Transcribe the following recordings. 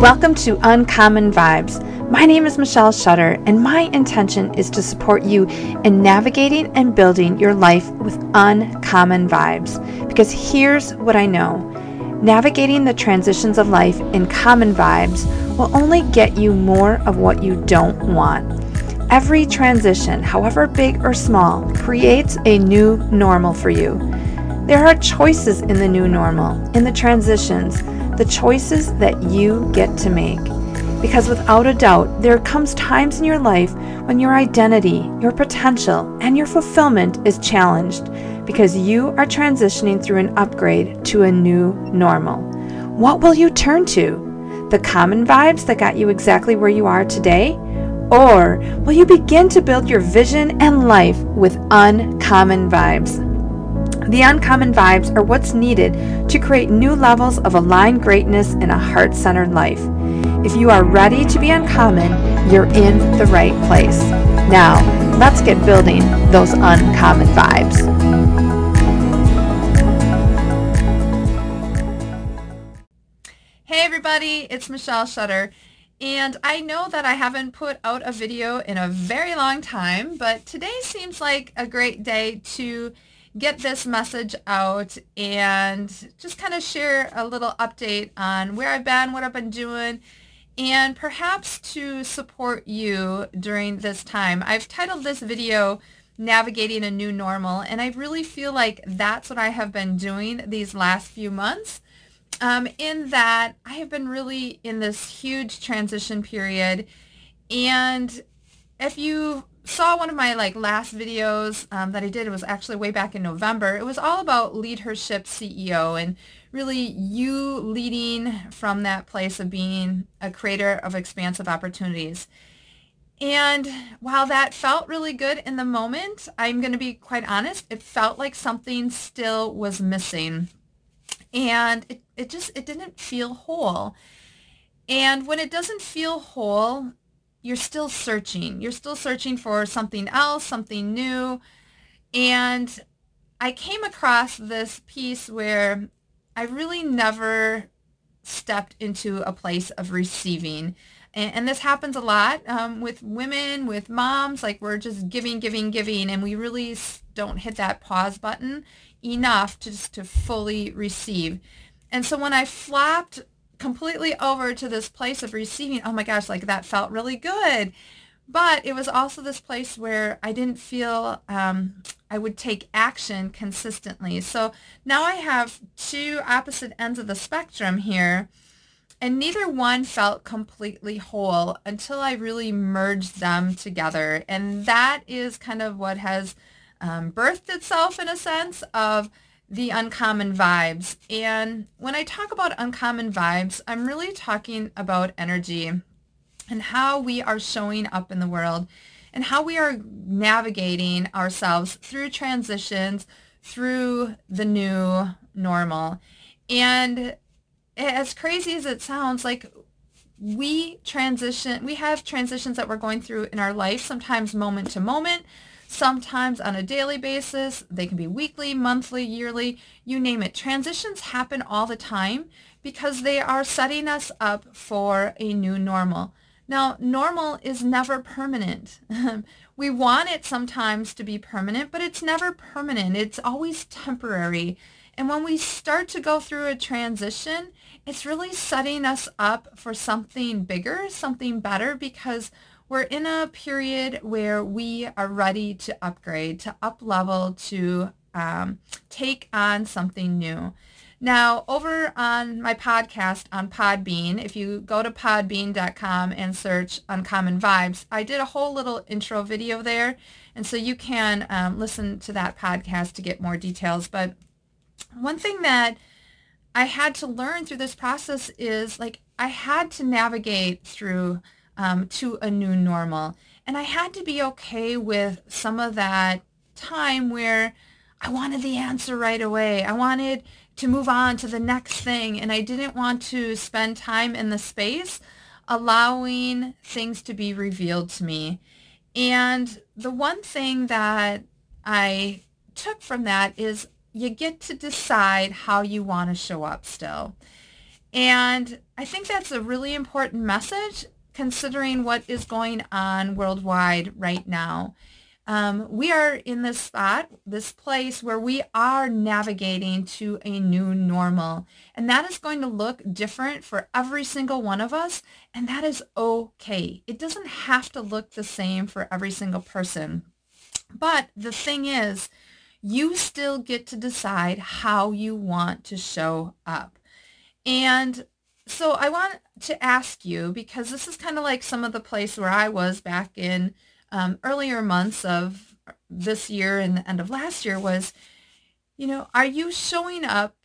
Welcome to Uncommon Vibes. My name is Michelle Shutter, and my intention is to support you in navigating and building your life with uncommon vibes. Because here's what I know navigating the transitions of life in common vibes will only get you more of what you don't want. Every transition, however big or small, creates a new normal for you. There are choices in the new normal, in the transitions, the choices that you get to make. Because without a doubt, there comes times in your life when your identity, your potential, and your fulfillment is challenged because you are transitioning through an upgrade to a new normal. What will you turn to? The common vibes that got you exactly where you are today? Or will you begin to build your vision and life with uncommon vibes? The uncommon vibes are what's needed to create new levels of aligned greatness in a heart centered life. If you are ready to be uncommon, you're in the right place. Now, let's get building those uncommon vibes. Hey, everybody, it's Michelle Shutter. And I know that I haven't put out a video in a very long time, but today seems like a great day to get this message out and just kind of share a little update on where I've been, what I've been doing, and perhaps to support you during this time. I've titled this video Navigating a New Normal, and I really feel like that's what I have been doing these last few months um, in that I have been really in this huge transition period. And if you saw one of my like last videos um, that I did, it was actually way back in November. It was all about leadership CEO and really you leading from that place of being a creator of expansive opportunities. And while that felt really good in the moment, I'm going to be quite honest, it felt like something still was missing and it, it just it didn't feel whole and when it doesn't feel whole you're still searching. You're still searching for something else something new. And i came across this piece where i really never stepped into a place of receiving. And, and this happens a lot um, with women with moms like we're just giving giving giving and we really don't hit that pause button enough to just to fully receive. And so when I flopped completely over to this place of receiving, oh my gosh, like that felt really good. But it was also this place where I didn't feel um, I would take action consistently. So now I have two opposite ends of the spectrum here, and neither one felt completely whole until I really merged them together. And that is kind of what has um, birthed itself in a sense of the uncommon vibes. And when I talk about uncommon vibes, I'm really talking about energy and how we are showing up in the world and how we are navigating ourselves through transitions, through the new normal. And as crazy as it sounds, like we transition, we have transitions that we're going through in our life, sometimes moment to moment, sometimes on a daily basis. They can be weekly, monthly, yearly, you name it. Transitions happen all the time because they are setting us up for a new normal. Now, normal is never permanent. we want it sometimes to be permanent, but it's never permanent. It's always temporary. And when we start to go through a transition, it's really setting us up for something bigger, something better, because we're in a period where we are ready to upgrade, to up level, to um, take on something new. Now, over on my podcast on Podbean, if you go to podbean.com and search Uncommon Vibes, I did a whole little intro video there. And so you can um, listen to that podcast to get more details. But one thing that I had to learn through this process is like I had to navigate through um, to a new normal. And I had to be okay with some of that time where I wanted the answer right away. I wanted to move on to the next thing. And I didn't want to spend time in the space allowing things to be revealed to me. And the one thing that I took from that is you get to decide how you want to show up still. And I think that's a really important message considering what is going on worldwide right now. Um, we are in this spot, this place where we are navigating to a new normal. And that is going to look different for every single one of us. And that is okay. It doesn't have to look the same for every single person. But the thing is, you still get to decide how you want to show up. And so I want to ask you, because this is kind of like some of the place where I was back in um, earlier months of this year and the end of last year was, you know, are you showing up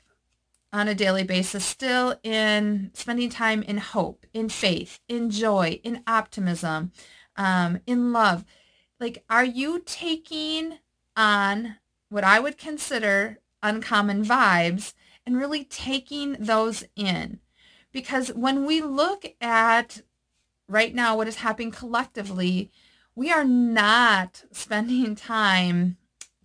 on a daily basis still in spending time in hope, in faith, in joy, in optimism, um, in love? Like, are you taking on what I would consider uncommon vibes and really taking those in? Because when we look at right now what is happening collectively, we are not spending time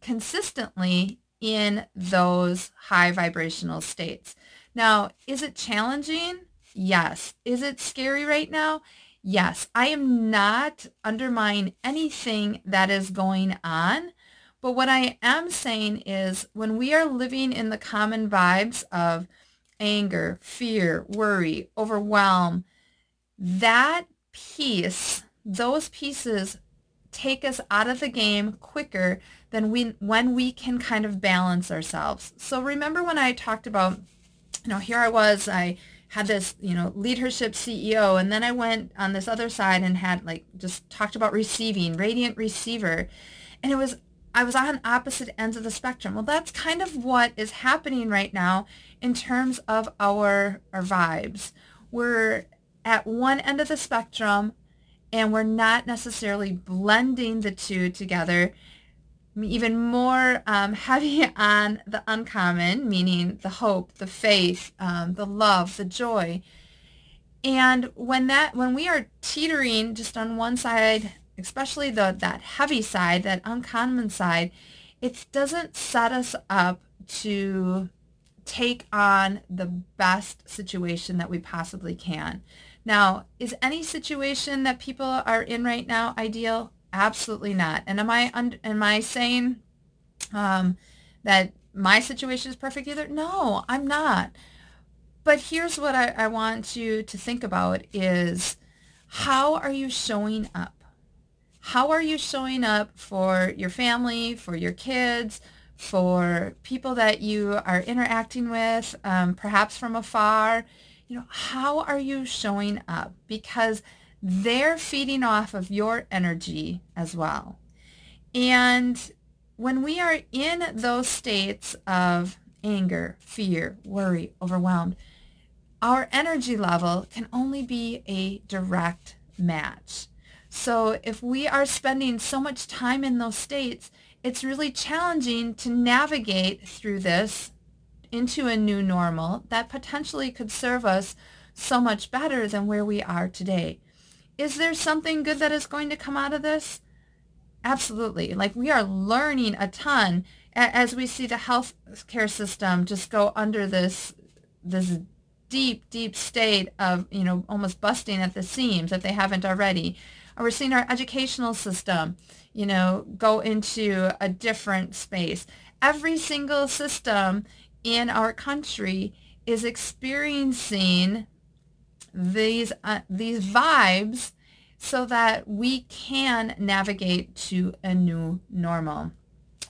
consistently in those high vibrational states. Now, is it challenging? Yes. Is it scary right now? Yes. I am not undermining anything that is going on. But what I am saying is when we are living in the common vibes of anger, fear, worry, overwhelm, that piece those pieces take us out of the game quicker than we, when we can kind of balance ourselves. So remember when I talked about, you know, here I was, I had this, you know, leadership CEO, and then I went on this other side and had like just talked about receiving, radiant receiver. And it was, I was on opposite ends of the spectrum. Well, that's kind of what is happening right now in terms of our, our vibes. We're at one end of the spectrum and we're not necessarily blending the two together even more um, heavy on the uncommon, meaning the hope, the faith, um, the love, the joy. And when that when we are teetering just on one side, especially the that heavy side, that uncommon side, it doesn't set us up to take on the best situation that we possibly can. Now, is any situation that people are in right now ideal? Absolutely not. And am I am I saying um, that my situation is perfect either? No, I'm not. But here's what I, I want you to think about is how are you showing up? How are you showing up for your family, for your kids, for people that you are interacting with, um, perhaps from afar? you know, how are you showing up? Because they're feeding off of your energy as well. And when we are in those states of anger, fear, worry, overwhelmed, our energy level can only be a direct match. So if we are spending so much time in those states, it's really challenging to navigate through this into a new normal that potentially could serve us so much better than where we are today. Is there something good that is going to come out of this? Absolutely. Like we are learning a ton as we see the healthcare system just go under this this deep, deep state of, you know, almost busting at the seams if they haven't already. We're seeing our educational system, you know, go into a different space. Every single system in our country is experiencing these uh, these vibes so that we can navigate to a new normal.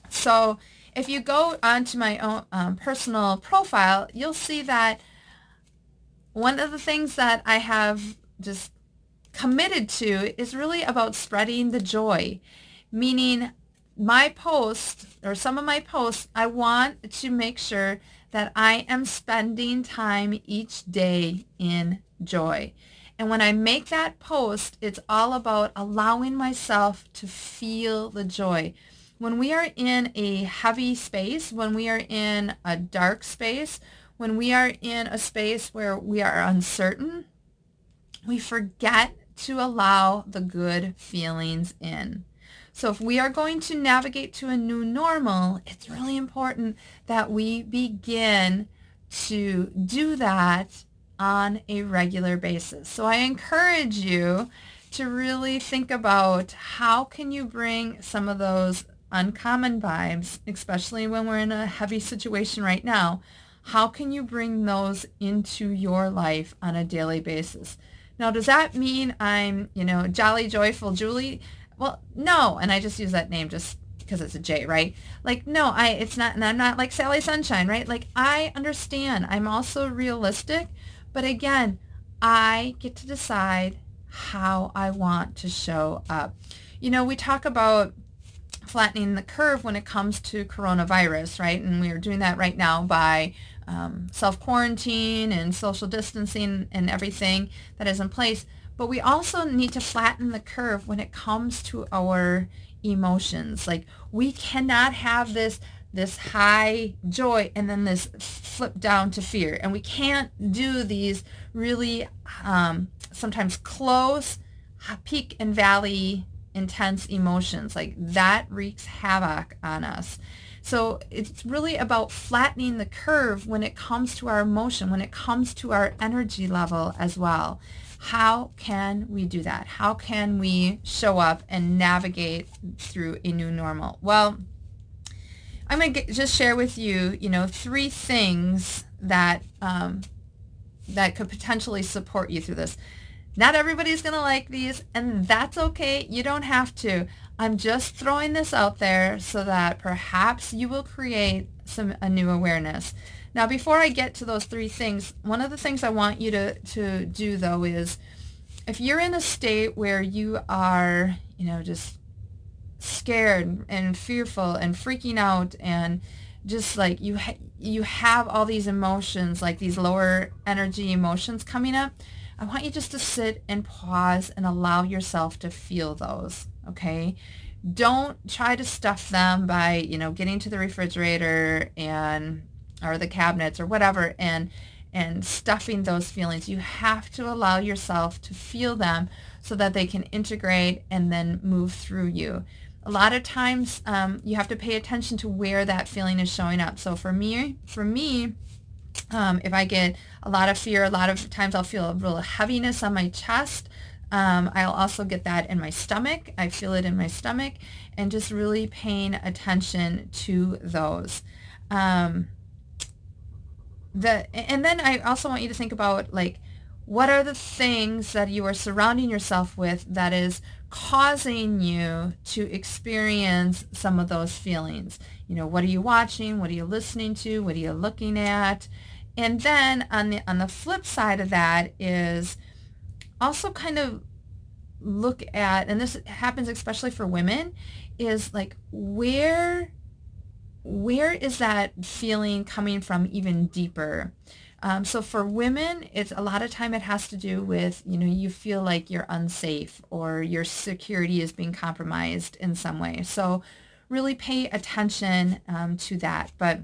So if you go onto my own um, personal profile, you'll see that one of the things that I have just committed to is really about spreading the joy, meaning my post or some of my posts, I want to make sure that I am spending time each day in joy. And when I make that post, it's all about allowing myself to feel the joy. When we are in a heavy space, when we are in a dark space, when we are in a space where we are uncertain, we forget to allow the good feelings in. So if we are going to navigate to a new normal, it's really important that we begin to do that on a regular basis. So I encourage you to really think about how can you bring some of those uncommon vibes, especially when we're in a heavy situation right now, how can you bring those into your life on a daily basis? Now, does that mean I'm, you know, jolly, joyful Julie? Well, no. And I just use that name just because it's a J, right? Like, no, I, it's not, and I'm not like Sally Sunshine, right? Like, I understand. I'm also realistic. But again, I get to decide how I want to show up. You know, we talk about flattening the curve when it comes to coronavirus, right? And we are doing that right now by um, self-quarantine and social distancing and everything that is in place. But we also need to flatten the curve when it comes to our emotions. Like we cannot have this this high joy and then this flip down to fear. And we can't do these really um, sometimes close peak and valley intense emotions. Like that wreaks havoc on us. So it's really about flattening the curve when it comes to our emotion, when it comes to our energy level as well. How can we do that? How can we show up and navigate through a new normal? Well, I'm going to just share with you, you know, three things that um, that could potentially support you through this. Not everybody's going to like these, and that's okay. You don't have to. I'm just throwing this out there so that perhaps you will create some a new awareness. Now, before I get to those three things, one of the things I want you to, to do, though, is if you're in a state where you are, you know, just scared and fearful and freaking out and just like you ha- you have all these emotions like these lower energy emotions coming up i want you just to sit and pause and allow yourself to feel those okay don't try to stuff them by you know getting to the refrigerator and or the cabinets or whatever and and stuffing those feelings you have to allow yourself to feel them so that they can integrate and then move through you a lot of times um, you have to pay attention to where that feeling is showing up. So for me, for me, um, if I get a lot of fear, a lot of times I'll feel a real heaviness on my chest. Um, I'll also get that in my stomach. I feel it in my stomach and just really paying attention to those. Um, the, and then I also want you to think about like, what are the things that you are surrounding yourself with that is causing you to experience some of those feelings. You know, what are you watching? What are you listening to? What are you looking at? And then on the on the flip side of that is also kind of look at and this happens especially for women is like where where is that feeling coming from even deeper? Um, so for women, it's a lot of time it has to do with, you know, you feel like you're unsafe or your security is being compromised in some way. So really pay attention um, to that. But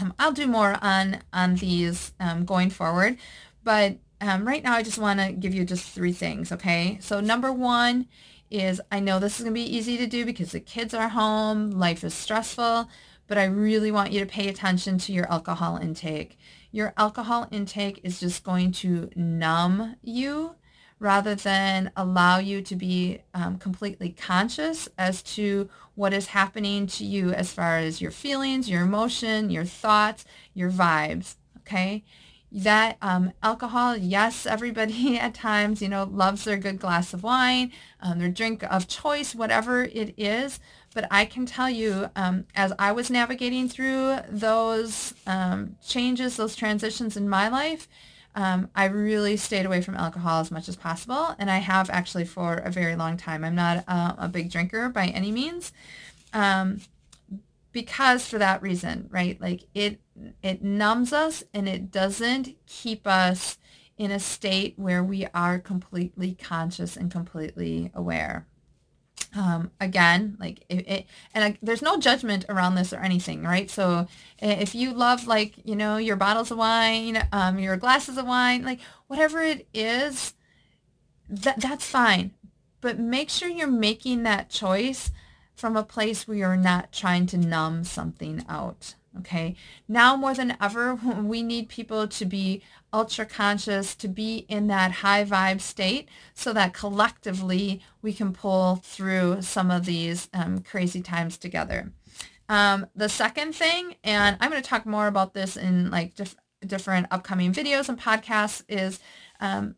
um, I'll do more on, on these um, going forward. But um, right now, I just want to give you just three things, okay? So number one is I know this is going to be easy to do because the kids are home, life is stressful, but I really want you to pay attention to your alcohol intake your alcohol intake is just going to numb you rather than allow you to be um, completely conscious as to what is happening to you as far as your feelings, your emotion, your thoughts, your vibes. Okay. That um, alcohol, yes, everybody at times, you know, loves their good glass of wine, um, their drink of choice, whatever it is. But I can tell you, um, as I was navigating through those um, changes, those transitions in my life, um, I really stayed away from alcohol as much as possible. And I have actually for a very long time. I'm not uh, a big drinker by any means. Um, because for that reason, right? Like it, it numbs us and it doesn't keep us in a state where we are completely conscious and completely aware um, again, like it, it and there's no judgment around this or anything, right? So if you love like, you know, your bottles of wine, um, your glasses of wine, like whatever it is, that that's fine. But make sure you're making that choice from a place where you're not trying to numb something out. Okay. Now more than ever, we need people to be ultra conscious, to be in that high vibe state so that collectively we can pull through some of these um, crazy times together. Um, the second thing, and I'm going to talk more about this in like diff- different upcoming videos and podcasts, is, um,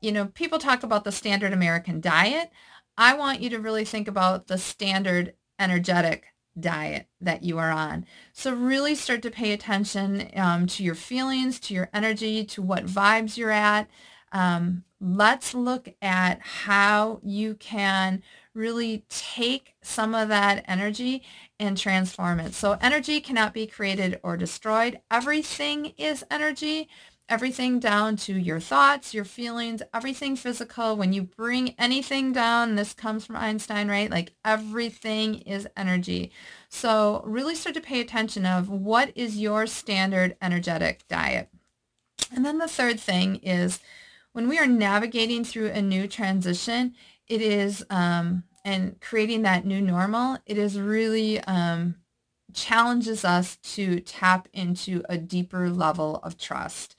you know, people talk about the standard American diet. I want you to really think about the standard energetic diet that you are on. So really start to pay attention um, to your feelings, to your energy, to what vibes you're at. Um, let's look at how you can really take some of that energy and transform it. So energy cannot be created or destroyed. Everything is energy everything down to your thoughts, your feelings, everything physical. When you bring anything down, this comes from Einstein, right? Like everything is energy. So really start to pay attention of what is your standard energetic diet. And then the third thing is when we are navigating through a new transition, it is, um, and creating that new normal, it is really um, challenges us to tap into a deeper level of trust.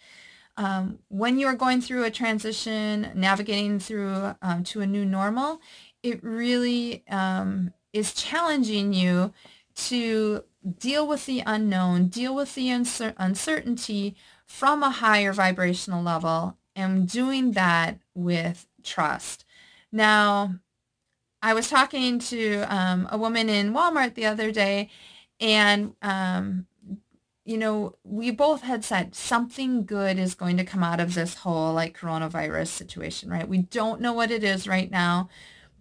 Um, when you're going through a transition, navigating through um, to a new normal, it really um, is challenging you to deal with the unknown, deal with the uncer- uncertainty from a higher vibrational level and doing that with trust. Now, I was talking to um, a woman in Walmart the other day and um, you know, we both had said something good is going to come out of this whole like coronavirus situation, right? We don't know what it is right now,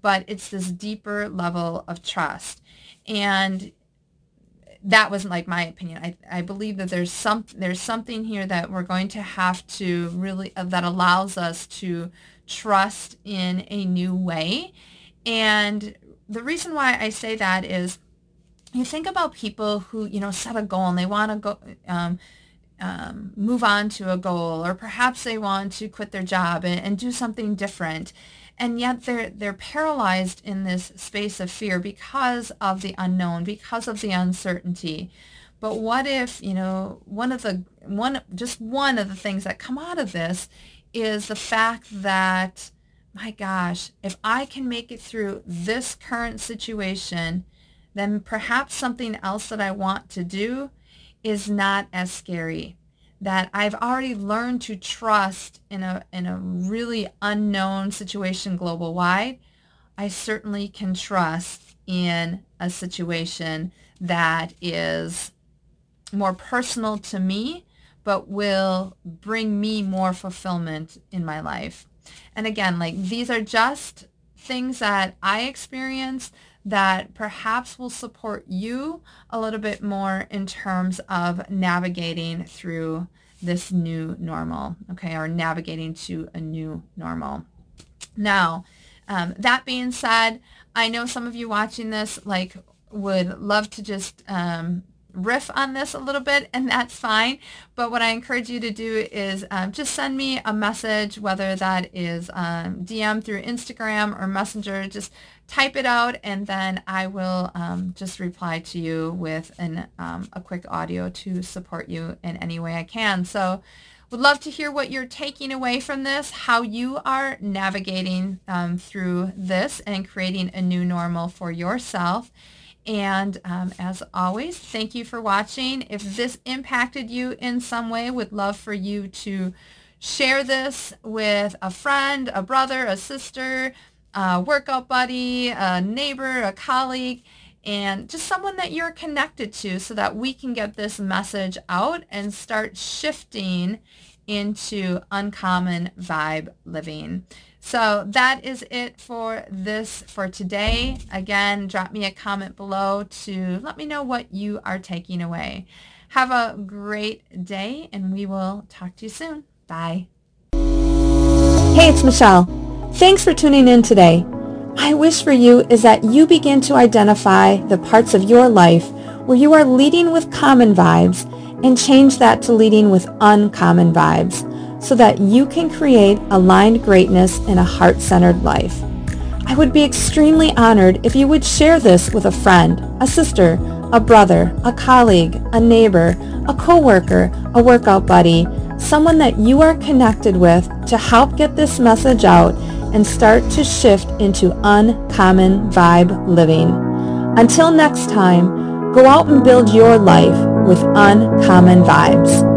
but it's this deeper level of trust. And that wasn't like my opinion. I, I believe that there's some there's something here that we're going to have to really uh, that allows us to trust in a new way. And the reason why I say that is you think about people who, you know, set a goal and they want to go, um, um, move on to a goal, or perhaps they want to quit their job and, and do something different. And yet they're, they're paralyzed in this space of fear because of the unknown, because of the uncertainty. But what if, you know, one of the, one, just one of the things that come out of this is the fact that, my gosh, if I can make it through this current situation, then perhaps something else that I want to do is not as scary. That I've already learned to trust in a, in a really unknown situation global wide. I certainly can trust in a situation that is more personal to me, but will bring me more fulfillment in my life. And again, like these are just things that I experienced that perhaps will support you a little bit more in terms of navigating through this new normal, okay, or navigating to a new normal. Now, um, that being said, I know some of you watching this like would love to just um, riff on this a little bit, and that's fine. But what I encourage you to do is um, just send me a message, whether that is um, DM through Instagram or Messenger. Just type it out, and then I will um, just reply to you with an, um, a quick audio to support you in any way I can. So would love to hear what you're taking away from this, how you are navigating um, through this and creating a new normal for yourself. And um, as always, thank you for watching. If this impacted you in some way, would love for you to share this with a friend, a brother, a sister, a workout buddy, a neighbor, a colleague, and just someone that you're connected to so that we can get this message out and start shifting into uncommon vibe living. So that is it for this for today. Again, drop me a comment below to let me know what you are taking away. Have a great day and we will talk to you soon. Bye. Hey, it's Michelle. Thanks for tuning in today. My wish for you is that you begin to identify the parts of your life where you are leading with common vibes and change that to leading with uncommon vibes so that you can create aligned greatness in a heart-centered life. I would be extremely honored if you would share this with a friend, a sister, a brother, a colleague, a neighbor, a coworker, a workout buddy, someone that you are connected with to help get this message out and start to shift into uncommon vibe living. Until next time, go out and build your life with uncommon vibes.